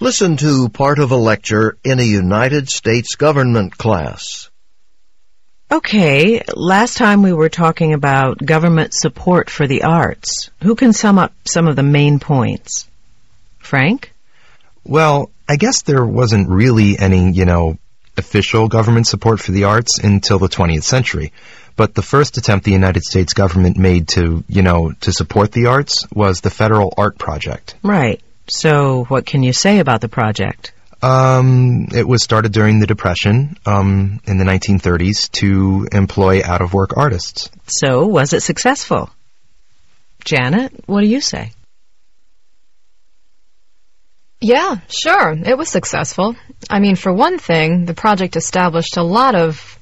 Listen to part of a lecture in a United States government class. Okay, last time we were talking about government support for the arts. Who can sum up some of the main points? Frank? Well, I guess there wasn't really any, you know, official government support for the arts until the 20th century. But the first attempt the United States government made to, you know, to support the arts was the Federal Art Project. Right. So, what can you say about the project? Um, it was started during the Depression um, in the 1930s to employ out of work artists. So, was it successful? Janet, what do you say? Yeah, sure. It was successful. I mean, for one thing, the project established a lot of,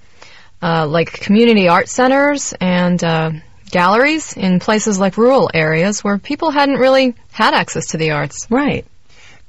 uh, like, community art centers and uh, galleries in places like rural areas where people hadn't really had access to the arts. Right.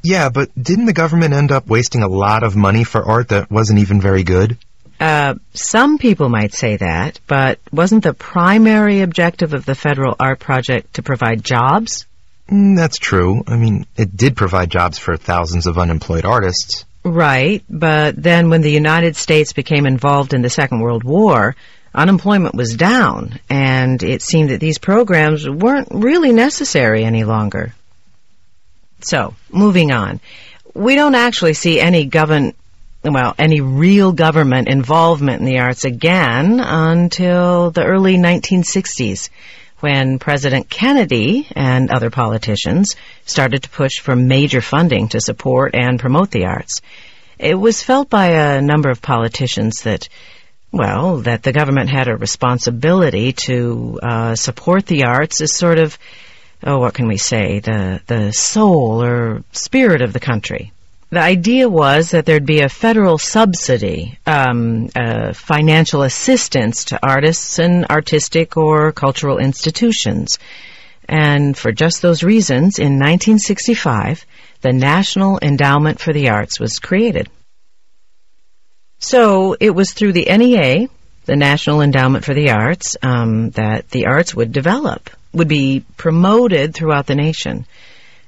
Yeah, but didn't the government end up wasting a lot of money for art that wasn't even very good? Uh, some people might say that, but wasn't the primary objective of the federal art project to provide jobs? Mm, that's true. I mean, it did provide jobs for thousands of unemployed artists. Right, but then when the United States became involved in the Second World War, unemployment was down, and it seemed that these programs weren't really necessary any longer. So, moving on. We don't actually see any government, well, any real government involvement in the arts again until the early 1960s when President Kennedy and other politicians started to push for major funding to support and promote the arts. It was felt by a number of politicians that well, that the government had a responsibility to uh, support the arts is sort of, oh, what can we say, the the soul or spirit of the country. The idea was that there'd be a federal subsidy, um, uh, financial assistance to artists and artistic or cultural institutions. And for just those reasons, in 1965, the National Endowment for the Arts was created. So it was through the NEA, the National Endowment for the Arts, um, that the arts would develop, would be promoted throughout the nation.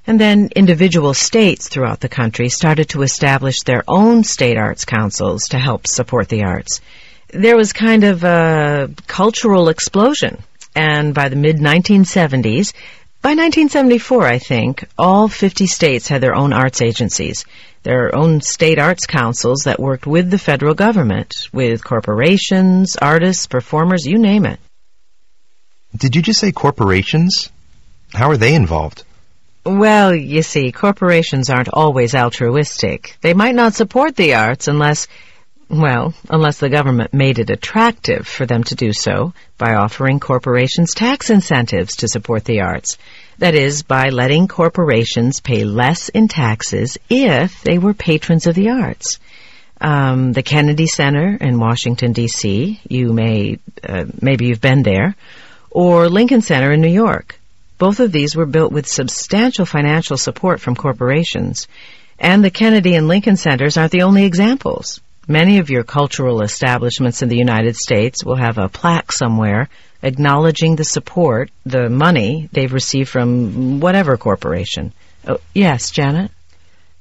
And then individual states throughout the country started to establish their own state arts councils to help support the arts. There was kind of a cultural explosion. And by the mid 1970s, by 1974, I think, all 50 states had their own arts agencies, their own state arts councils that worked with the federal government, with corporations, artists, performers, you name it. Did you just say corporations? How are they involved? Well, you see, corporations aren't always altruistic. They might not support the arts unless well, unless the government made it attractive for them to do so by offering corporations tax incentives to support the arts. That is, by letting corporations pay less in taxes if they were patrons of the arts. Um, the Kennedy Center in Washington D.C. You may uh, maybe you've been there, or Lincoln Center in New York. Both of these were built with substantial financial support from corporations, and the Kennedy and Lincoln Centers aren't the only examples. Many of your cultural establishments in the United States will have a plaque somewhere acknowledging the support, the money they've received from whatever corporation. Oh, yes, Janet?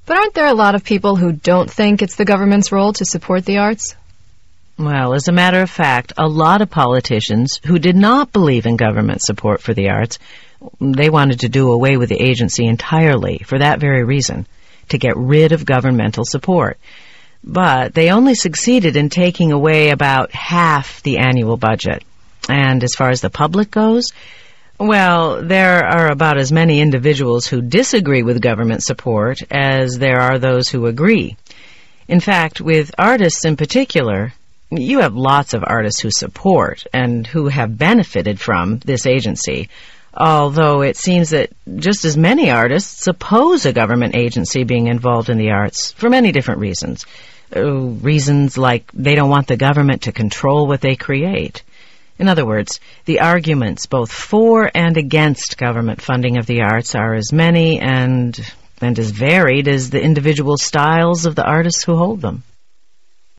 But aren't there a lot of people who don't think it's the government's role to support the arts? Well, as a matter of fact, a lot of politicians who did not believe in government support for the arts, they wanted to do away with the agency entirely for that very reason, to get rid of governmental support. But they only succeeded in taking away about half the annual budget. And as far as the public goes, well, there are about as many individuals who disagree with government support as there are those who agree. In fact, with artists in particular, you have lots of artists who support and who have benefited from this agency. Although it seems that just as many artists oppose a government agency being involved in the arts for many different reasons. Uh, reasons like they don't want the government to control what they create. In other words, the arguments both for and against government funding of the arts are as many and, and as varied as the individual styles of the artists who hold them.